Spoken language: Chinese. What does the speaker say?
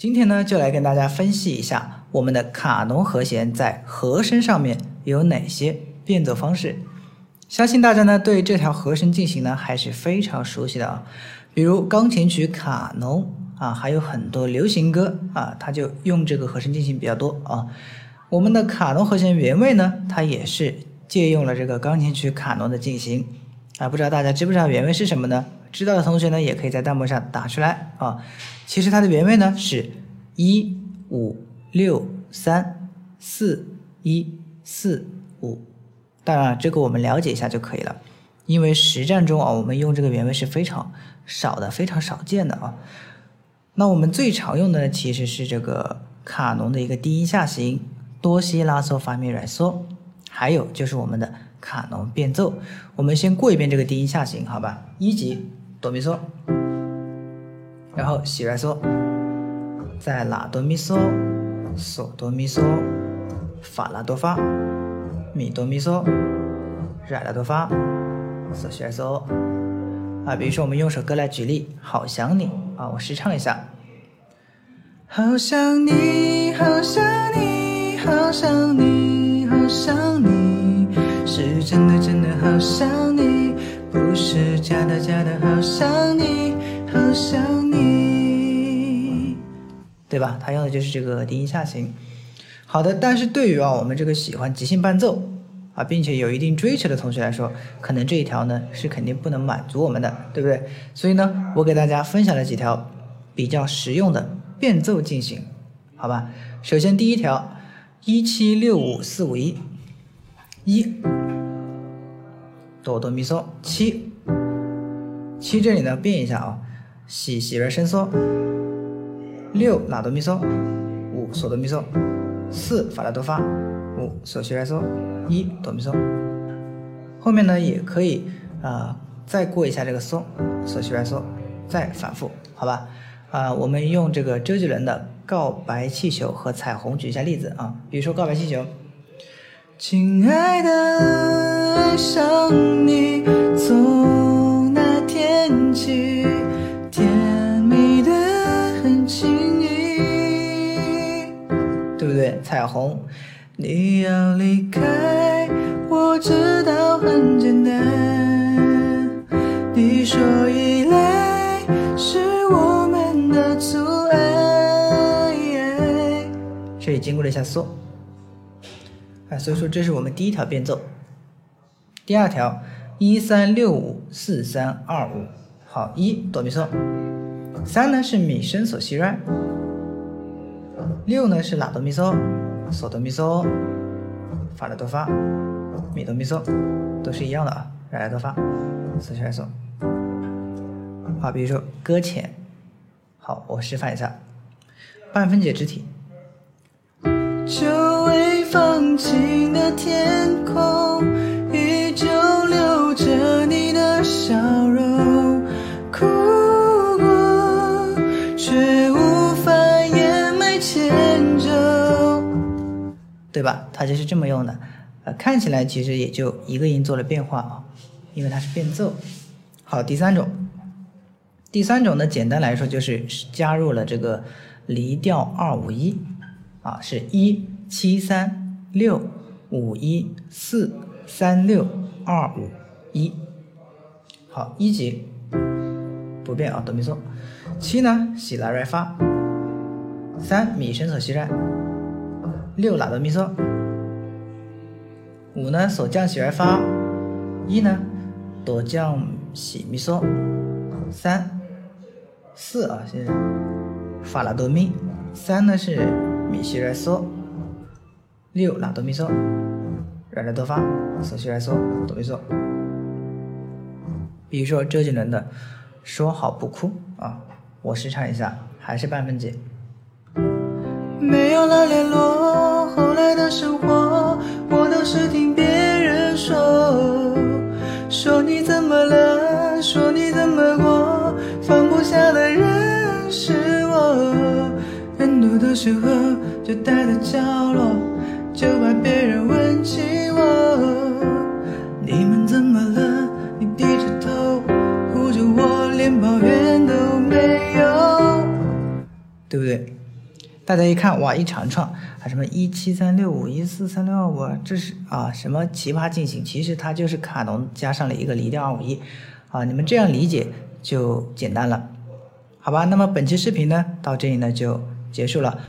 今天呢，就来跟大家分析一下我们的卡农和弦在和声上面有哪些变奏方式。相信大家呢对这条和声进行呢还是非常熟悉的啊，比如钢琴曲卡农啊，还有很多流行歌啊，它就用这个和声进行比较多啊。我们的卡农和弦原位呢，它也是借用了这个钢琴曲卡农的进行啊。不知道大家知不知道原位是什么呢？知道的同学呢，也可以在弹幕上打出来啊。其实它的原位呢是一五六三四一四五，当然这个我们了解一下就可以了。因为实战中啊，我们用这个原位是非常少的，非常少见的啊。那我们最常用的其实是这个卡农的一个低音下行，多西拉嗦发咪来嗦，还有就是我们的卡农变奏。我们先过一遍这个低音下行，好吧？一级。哆咪嗦，然后西来嗦，再拉哆咪嗦，嗦哆咪嗦，发拉哆发，咪哆咪嗦，来拉哆发，嗦西来嗦。啊，比如说我们用首歌来举例，《好想你》啊，我试唱一下。好想你，好想你，好想你，好想你，是真的，真的好想你。不是假的，假的，好想你，好想你，对吧？他用的就是这个低音下行。好的，但是对于啊我们这个喜欢即兴伴奏啊，并且有一定追求的同学来说，可能这一条呢是肯定不能满足我们的，对不对？所以呢，我给大家分享了几条比较实用的变奏进行，好吧？首先第一条，一七六五四五一，一。哆哆咪嗦七七这里呢变一下啊，西西来伸缩，六拉哆咪嗦，五嗦哆咪嗦，四发拉哆发，五嗦西来嗦，一哆咪嗦。后面呢也可以啊再过一下这个嗦嗦西来嗦，再反复，好吧？啊，我们用这个周杰伦的《告白气球》和《彩虹》举一下例子啊，比如说《告白气球》，亲爱的。爱上你，从那天起，甜蜜的很轻易，对不对？彩虹，你要离开，我知道很简单。你说依赖是我们的阻碍，这里经过了一下嗦，啊，所以说这是我们第一条变奏。第二条，一三六五四三二五，好，一哆咪嗦，三呢是米升嗦西来，六呢是拉哆咪嗦，嗦哆咪嗦，发拉哆发，咪哆咪嗦，都是一样的啊，来哆发，嗦西来嗦。好，比如说搁浅，好，我示范一下，半分解肢体。久未放晴的天空。笑容哭过，却无法掩埋牵走，对吧？它就是这么用的，呃，看起来其实也就一个音做了变化啊，因为它是变奏。好，第三种，第三种呢，简单来说就是加入了这个离调二五一，啊，是一七三六五一四三六二五一。好，一级不变啊，哆咪嗦。七呢，西拉来发。三咪升索西来。六拉哆咪嗦。五呢，索降西来发。一呢，哆降西咪嗦。三四啊，是发拉哆咪。三呢是米西来嗦。六拉哆咪嗦。来来哆发，索西来嗦，哆咪嗦。比如说周杰伦的《说好不哭》啊，我试唱一下，还是半分解。没有了联络，后来的生活我都是听别人说。说你怎么了？说你怎么过？放不下的人是我。人多的时候就待在角落，就怕别人问起我。你们怎么了？抱怨都没有，对不对？大家一看，哇，一长串啊，什么一七三六五一四三六二五，这是啊什么奇葩进行？其实它就是卡农加上了一个离调二五一，啊，你们这样理解就简单了，好吧？那么本期视频呢，到这里呢就结束了。